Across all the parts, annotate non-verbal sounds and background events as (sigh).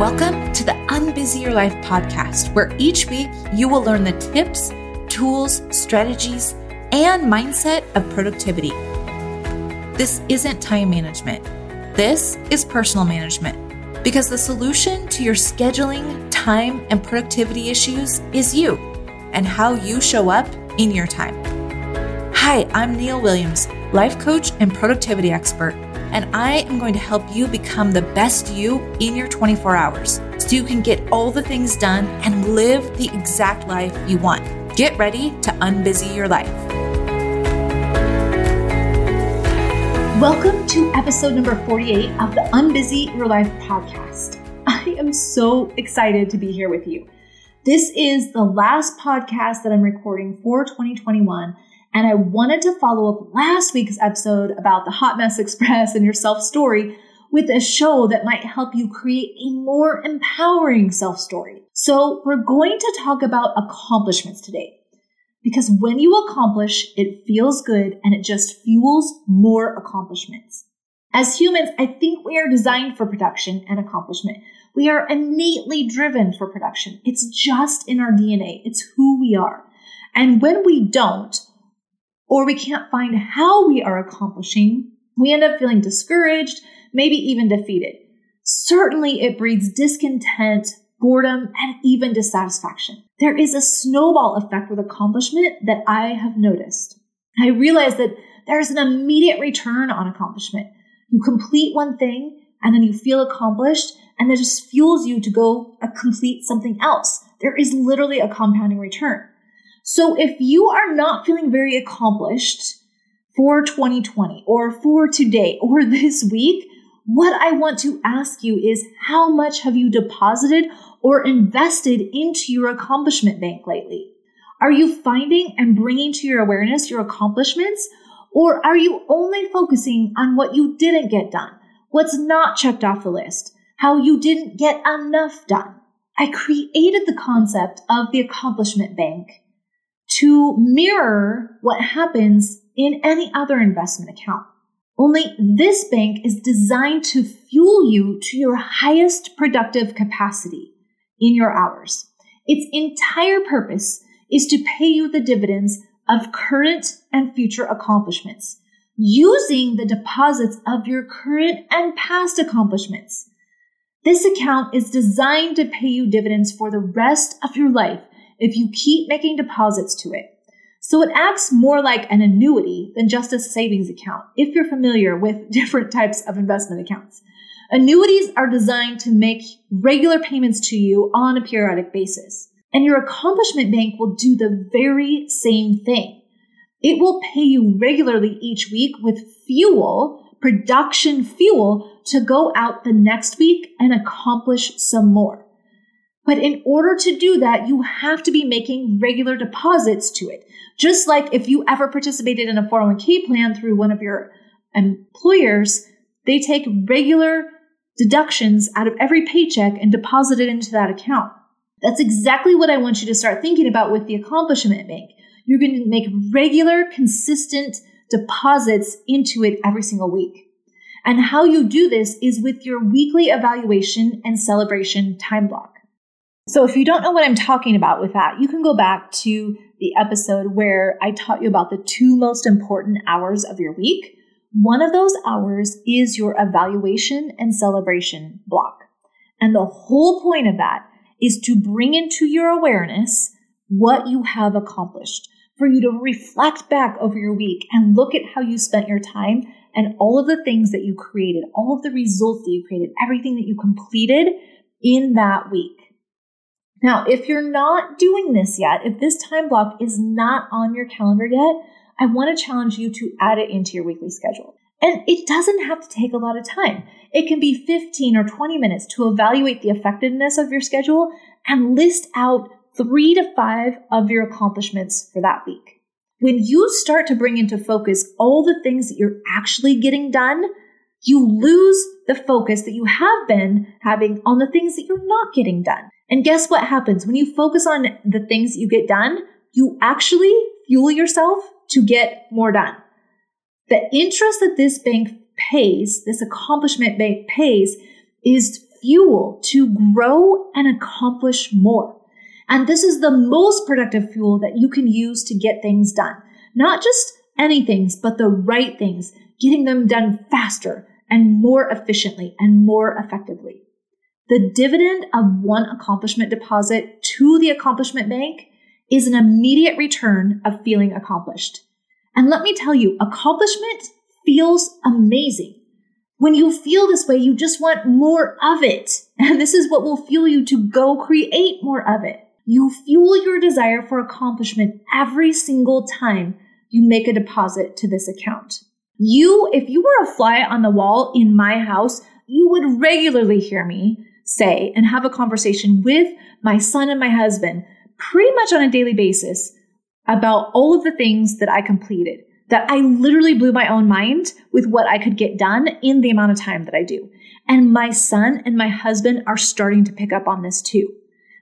Welcome to the Unbusy Your Life podcast, where each week you will learn the tips, tools, strategies, and mindset of productivity. This isn't time management, this is personal management because the solution to your scheduling, time, and productivity issues is you and how you show up in your time. Hi, I'm Neil Williams, life coach and productivity expert, and I am going to help you become the best you in your 24 hours so you can get all the things done and live the exact life you want. Get ready to unbusy your life. Welcome to episode number 48 of the Unbusy Your Life podcast. I am so excited to be here with you. This is the last podcast that I'm recording for 2021. And I wanted to follow up last week's episode about the Hot Mess Express and your self story with a show that might help you create a more empowering self story. So we're going to talk about accomplishments today. Because when you accomplish, it feels good and it just fuels more accomplishments. As humans, I think we are designed for production and accomplishment. We are innately driven for production. It's just in our DNA. It's who we are. And when we don't, or we can't find how we are accomplishing, we end up feeling discouraged, maybe even defeated. Certainly it breeds discontent, boredom, and even dissatisfaction. There is a snowball effect with accomplishment that I have noticed. I realize that there's an immediate return on accomplishment. You complete one thing and then you feel accomplished and that just fuels you to go complete something else. There is literally a compounding return. So if you are not feeling very accomplished for 2020 or for today or (laughs) this week, what I want to ask you is how much have you deposited or invested into your accomplishment bank lately? Are you finding and bringing to your awareness your accomplishments? Or are you only focusing on what you didn't get done? What's not checked off the list? How you didn't get enough done? I created the concept of the accomplishment bank to mirror what happens in any other investment account. Only this bank is designed to fuel you to your highest productive capacity in your hours. Its entire purpose is to pay you the dividends of current and future accomplishments using the deposits of your current and past accomplishments. This account is designed to pay you dividends for the rest of your life if you keep making deposits to it. So it acts more like an annuity than just a savings account, if you're familiar with (laughs) different types of investment accounts. Annuities are designed to make regular payments to you on a periodic basis. And your accomplishment bank will do the very same thing. It will pay you regularly each week with fuel, production fuel, to go out the next week and accomplish some more. But in order to do that, you have to be making regular deposits to it. Just like if you ever participated in a 401k plan through one of your employers, they take regular deductions out of every paycheck and deposit it into that account. That's exactly what I want you to start thinking about with the accomplishment bank. You're going to make regular, consistent deposits into it every single week. And how you do this is with your weekly evaluation and celebration time block. So if you don't know what I'm talking about with that, you can go back to the episode where I taught you about the two most important hours of your week. One of those hours is your evaluation and celebration block. And the whole point of that is to bring into your awareness what you have accomplished, for you to reflect back over your week and look at how you spent your time and all of the things that you created, all of the results that you created, everything that you completed in that week. Now, if you're not doing this yet, if this time block is not on your calendar yet, I want to challenge you to add it into your weekly schedule. And it doesn't have to take a lot of time. It can be 15 or 20 minutes to evaluate the effectiveness of your schedule and list out three to five of your accomplishments for that week. When you start to bring into focus all the things that you're actually getting done, you lose the focus that you have been having on the things that you're not getting done. And guess what happens when you focus on the things you get done? You actually fuel yourself to get more done. The interest that this bank pays, this accomplishment bank pays, is fuel to grow and accomplish more. And this is the most productive fuel that you can use to get things done. Not just any things, but the right things, getting them done faster and more efficiently and more effectively. The dividend of one accomplishment deposit to the accomplishment bank is an immediate return of feeling accomplished. And let me tell you, accomplishment feels amazing. When you feel this way, you just want more of it. (laughs) And this is what will fuel you to go create more of it. You fuel your desire for accomplishment every single time you make a deposit to this account. You, if you were a fly on the wall in my house, you would regularly hear me say and have a conversation with my son and my husband pretty much on a daily basis about all of the things that I completed, that I literally blew my own mind with what I could get done in the amount of time that I do. And my son and my husband are starting to pick up on this too.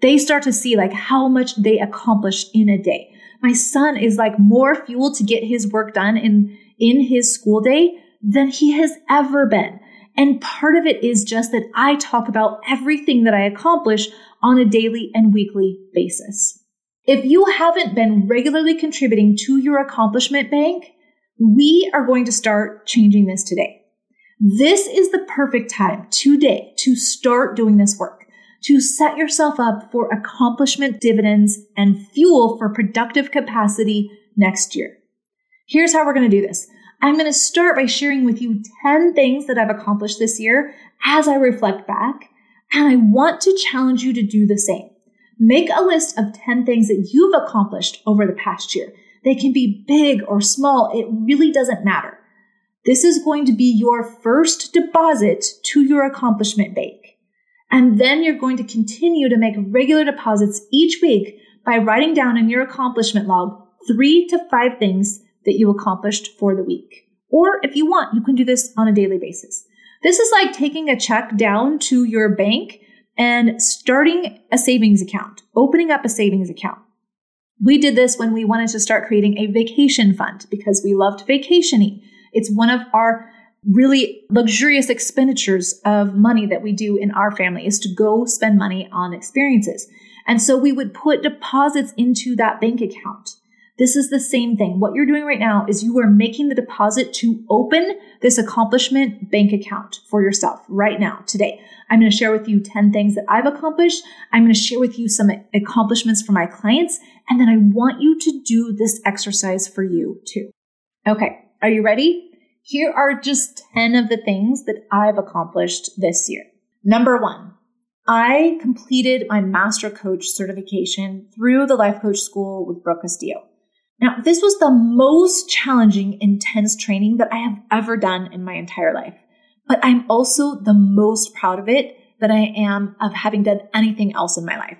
They start to see like how much they accomplish in a day my son is like more fuel to get his work done in, in his school day than he has ever been. And part of it is just that I talk about everything that I accomplish on a daily and weekly basis. If you haven't been regularly contributing to your accomplishment bank, we are going to start changing this today. This is the perfect time today to start doing this work to set yourself up for accomplishment dividends and fuel for productive capacity next year. Here's how we're going to do this. I'm going to start by sharing with you 10 things that I've accomplished this year as I reflect back, and I want to challenge you to do the same. Make a list of 10 things that you've accomplished over the past year. They can be big or small, it really doesn't matter. This is going to be your first deposit to your accomplishment bank. And then you're going to continue to make regular deposits each week by writing down in your accomplishment log three to five things that you accomplished for the week. Or if you want, you can do this on a daily basis. This is like taking a check down to your bank and starting a savings account, opening up a savings account. We did this when we wanted to start creating a vacation fund because we loved vacationing. It's one of our really luxurious expenditures of money that we do in our family is to go spend money on experiences. And so we would put deposits into that bank account. This is the same thing. What you're doing right now is you are making the deposit to open this accomplishment bank account for yourself right now, today. I'm going to share with you 10 things that I've accomplished. I'm going to share with you some accomplishments for my clients. And then I want you to do this exercise for you too. Okay. Are you ready? Here are just 10 of the things that I've accomplished this year. Number one, I completed my master coach certification through the life coach school with Brooke Castillo. Now, this was the most challenging, intense training that I have ever done in my entire life. But I'm also the most proud of it that I am of having done anything else in my life.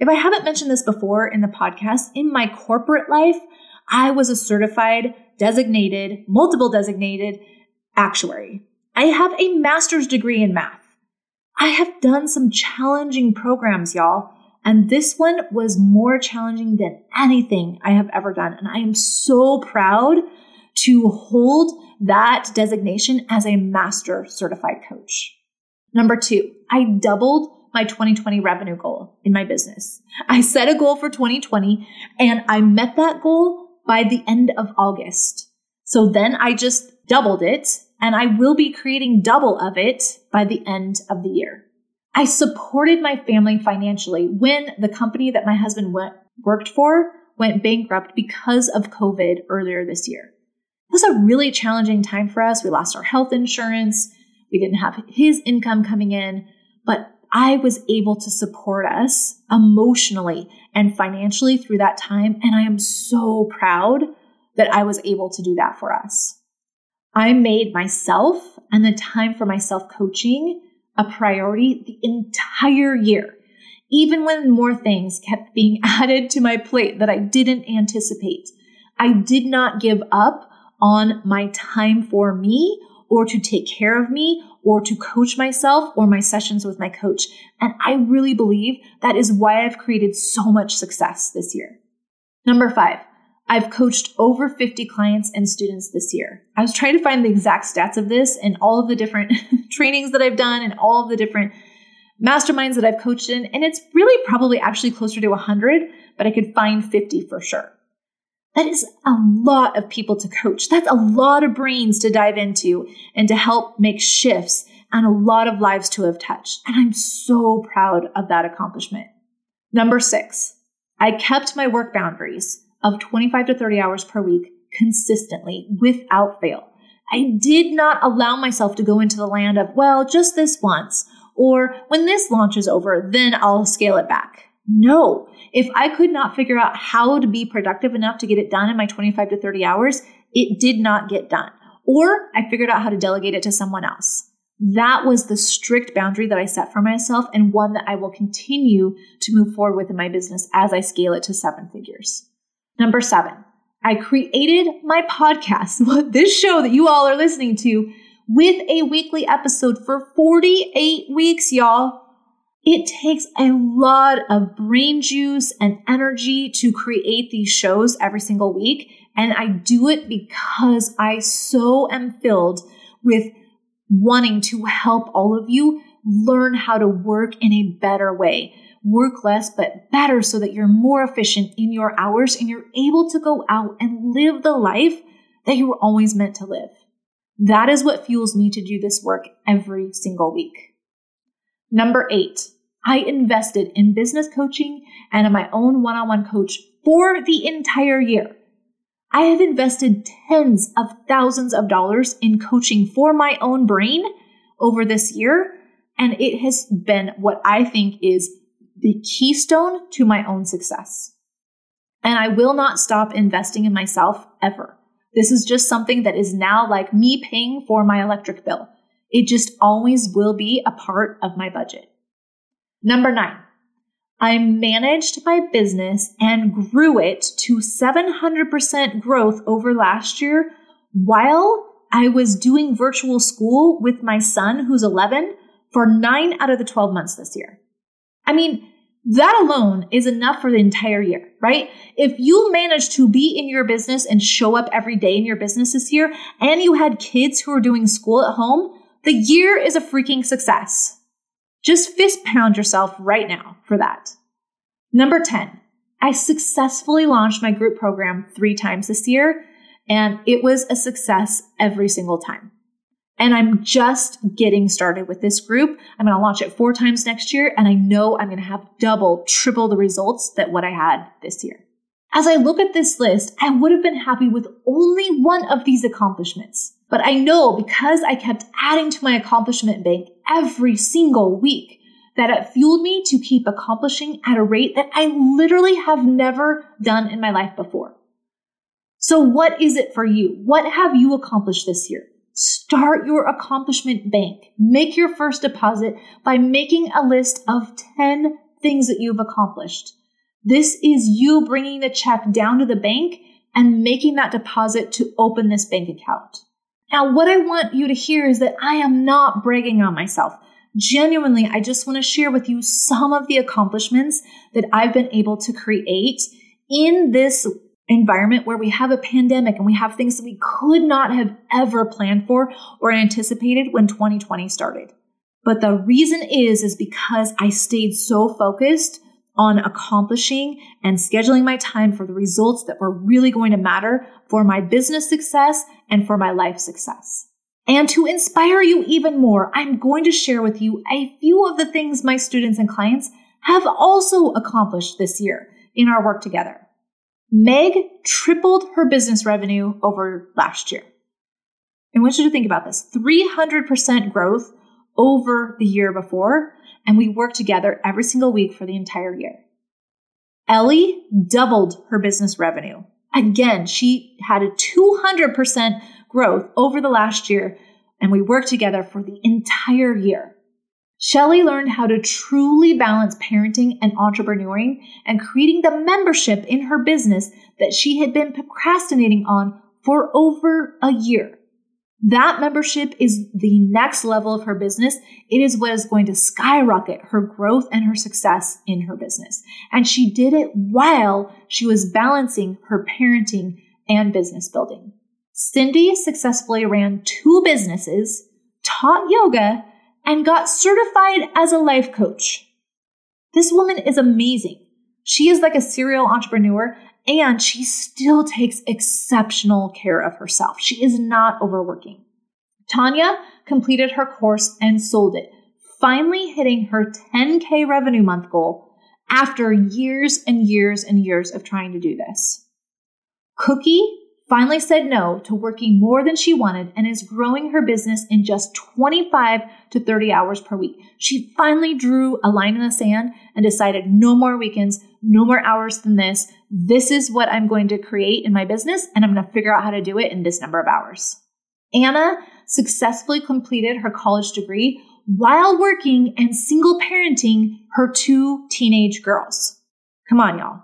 If I haven't mentioned this before in the podcast, in my corporate life, I was a certified designated, multiple designated actuary. I have a master's degree in math. I have done some challenging programs, y'all, and this one was more challenging than anything I have ever done. And I am so proud to hold that designation as a master certified coach. Number two, I doubled my 2020 revenue goal in my business. I set a goal for 2020 and I met that goal by the end of August. So then I just doubled it and I will be creating double of it by the end of the year. I supported my family financially when the company that my husband went, worked for went bankrupt because of COVID earlier this year. It was a really challenging time for us. We lost our health insurance. We didn't have his income coming in, but I was able to support us emotionally and financially through that time. And I am so proud that I was able to do that for us. I made myself and the time for myself coaching a priority the entire year, even when more things kept being (laughs) added to my plate that I didn't anticipate. I did not give up on my time for me or to take care of me or to coach myself or my sessions with my coach. And I really believe that is why I've created so much success this year. Number five, I've coached over 50 clients and students this year. I was trying to find the exact stats of this and all of the different (laughs) trainings that I've done and all of the different masterminds that I've coached in, and it's really probably actually closer to 100, but I could find 50 for sure. That is a lot of people to coach. That's a lot of brains to dive into and to help make shifts and a lot of lives to have touched. And I'm so proud of that accomplishment. Number six, I kept my work boundaries of 25 to 30 hours per week consistently without fail. I did not allow myself to go into the land of, well, just this once, or when this launch is over, then I'll scale it back. No, if I could not figure out how to be productive enough to get it done in my 25 to 30 hours, it did not get done. Or I figured out how to delegate it to someone else. That was the strict boundary that I set for myself and one that I will continue to move forward with in my business as I scale it to seven figures. Number seven, I created my podcast, (laughs) this show that you all are listening to, with a weekly episode for 48 weeks, y'all. It takes a lot of brain juice and energy to create these shows every single week. And I do it because I so am filled with wanting to help all of you learn how to work in a better way. Work less, but better so that you're more efficient in your hours and you're able to go out and live the life that you were always meant to live. That is what fuels me to do this work every single week. Number eight, I invested in business coaching and in my own one on one coach for the entire year. I have invested tens of thousands of dollars in coaching for my own brain over this year, and it has been what I think is the keystone to my own success. And I will not stop investing in myself ever. This is just something that is now like me paying for my electric bill. It just always will be a part of my budget. Number nine, I managed my business and grew it to 700% growth over last year while I was doing virtual school with my son, who's 11, for nine out of the 12 months this year. I mean, that alone is enough for the entire year, right? If you manage to be in your business and show up every day in your business this year, and you had kids who are doing school at home, the year is a freaking success. Just fist pound yourself right now for that. Number 10, I successfully launched my group program three times this year, and it was a success every single time. And I'm just getting started with this group. I'm going to launch it four times next year, and I know I'm going to have double, triple the results that what I had this year. As I look at this list, I would have been happy with only one of these accomplishments. But I know because I kept adding to my accomplishment bank every single week that it fueled me to keep accomplishing at a rate that I literally have never done in my life before. So what is it for you? What have you accomplished this year? Start your accomplishment bank. Make your first deposit by making a list of 10 things that you've accomplished. This is you bringing the check down to the bank and making that deposit to open this bank account. Now, what I want you to hear is that I am not bragging on myself. Genuinely, I just want to share with you some of the accomplishments that I've been able to create in this environment where we have a pandemic and we have things that we could not have ever planned for or anticipated when 2020 started. But the reason is, is because I stayed so focused on accomplishing and scheduling my time for the results that were really going to matter for my business success and for my life success. And to inspire you even more, I'm going to share with you a few of the things my students and clients have also accomplished this year in our work together. Meg tripled her business revenue over last year. I want you to think about this 300% growth over the year before, and we worked together every single week for the entire year. Ellie doubled her business revenue. Again, she had a 200% growth over the last year, and we worked together for the entire year. Shelly learned how to truly balance parenting and entrepreneuring and creating the membership in her business that she had been procrastinating on for over a year. That membership is the next level of her business. It is what is going to skyrocket her growth and her success in her business. And she did it while she was balancing her parenting and business building. Cindy successfully ran two businesses, taught yoga, and got certified as a life coach. This woman is amazing. She is like a serial entrepreneur and she still takes exceptional care of herself. She is not overworking. Tanya completed her course and sold it, finally hitting her 10K revenue month goal after years and years and years of trying to do this. Cookie finally said no to working more than she wanted and is growing her business in just 25 to 30 hours per week. She finally drew a line in the sand and decided no more weekends, no more hours than this. This is what I'm going to create in my business, and I'm going to figure out how to do it in this number of hours. Anna successfully completed her college degree while working and single parenting her two teenage girls. Come on, y'all.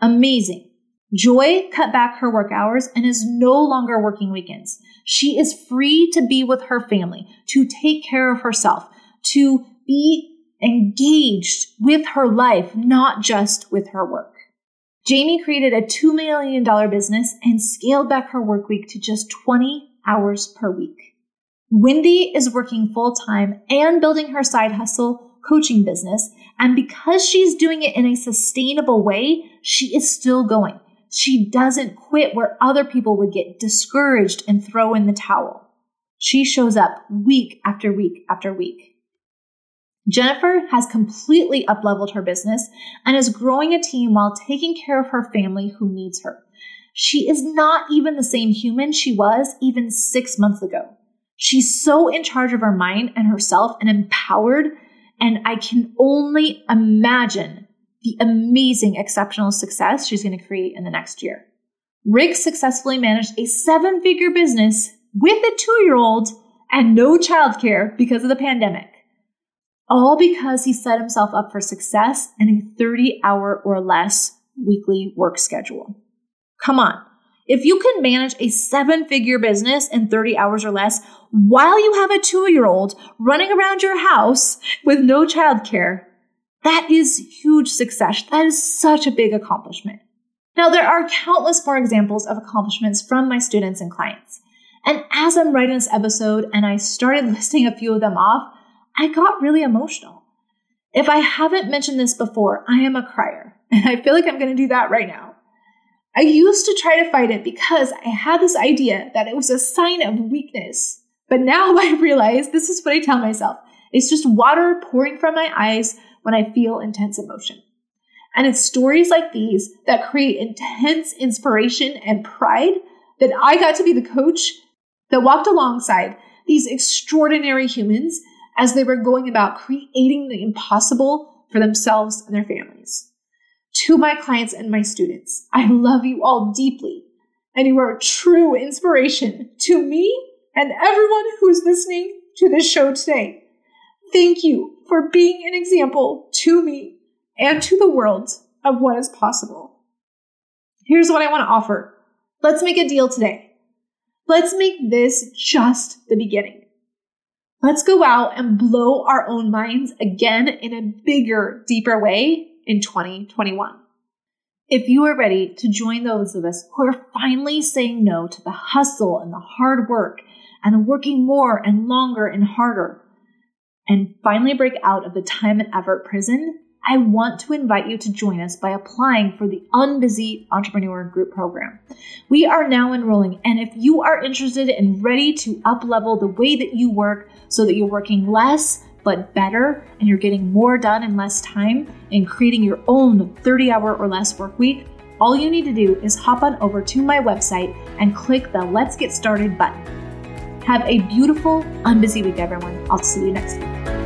Amazing. Joy cut back her work hours and is no longer working weekends. She is free to be with her family, to take care of herself, to be engaged with her life, not just with her work. Jamie created a $2 million business and scaled back her work week to just 20 hours per week. Wendy is working full time and building her side hustle coaching business. And because she's doing it in a sustainable way, she is still going she doesn't quit where other people would get discouraged and throw in the towel. She shows up week after week after week. Jennifer has completely upleveled her business and is growing a team while taking care of her family who needs her. She is not even the same human she was even six months ago. She's so in charge of her mind and herself and empowered. And I can only imagine the amazing exceptional success she's going to create in the next year. Rick successfully managed a seven figure business with a two year old and no childcare because of the pandemic. All because he set himself up for success and a 30 hour or less weekly work schedule. Come on. If you can manage a seven figure business in 30 hours or less while you have a two year old running around your house with no childcare, that is huge success. That is such a big accomplishment. Now, there are countless more examples of accomplishments from my students and clients. And as I'm writing this episode and I started (laughs) listing a few of them off, I got really emotional. If I haven't mentioned this before, I am a crier, (laughs) and I feel like I'm going to do that right now. I used to try to fight it because I had this idea that it was a sign of weakness. But now (laughs) I realize this is what I tell myself. It's just water pouring from my eyes when I feel intense emotion. And it's stories like these that create intense inspiration and pride that I got to be the coach that walked alongside these extraordinary humans as they were going about creating the impossible for themselves and their families. To my clients and my students, I love you all deeply, and you are a true inspiration to me and everyone who's listening to this show today. Thank you for being an example to me and to the world of what is possible. Here's what I want to offer. Let's make a deal today. Let's make this just the beginning. Let's go out and blow our own minds again in a bigger, deeper way in 2021. If you are ready to join those of us who are finally saying no to the hustle and the hard work and working more and longer and harder, and finally break out of the time and effort prison, I want to invite you to join us by applying for the Unbusy Entrepreneur Group Program. We are now enrolling, and if you are interested and ready to uplevel the way that you work so that you're working less but better and you're getting more done in less time and creating your own 30 hour or less work week, all you need to do is hop on over to my website and click the Let's Get Started button. Have a beautiful, unbusy week, everyone. I'll see you next week.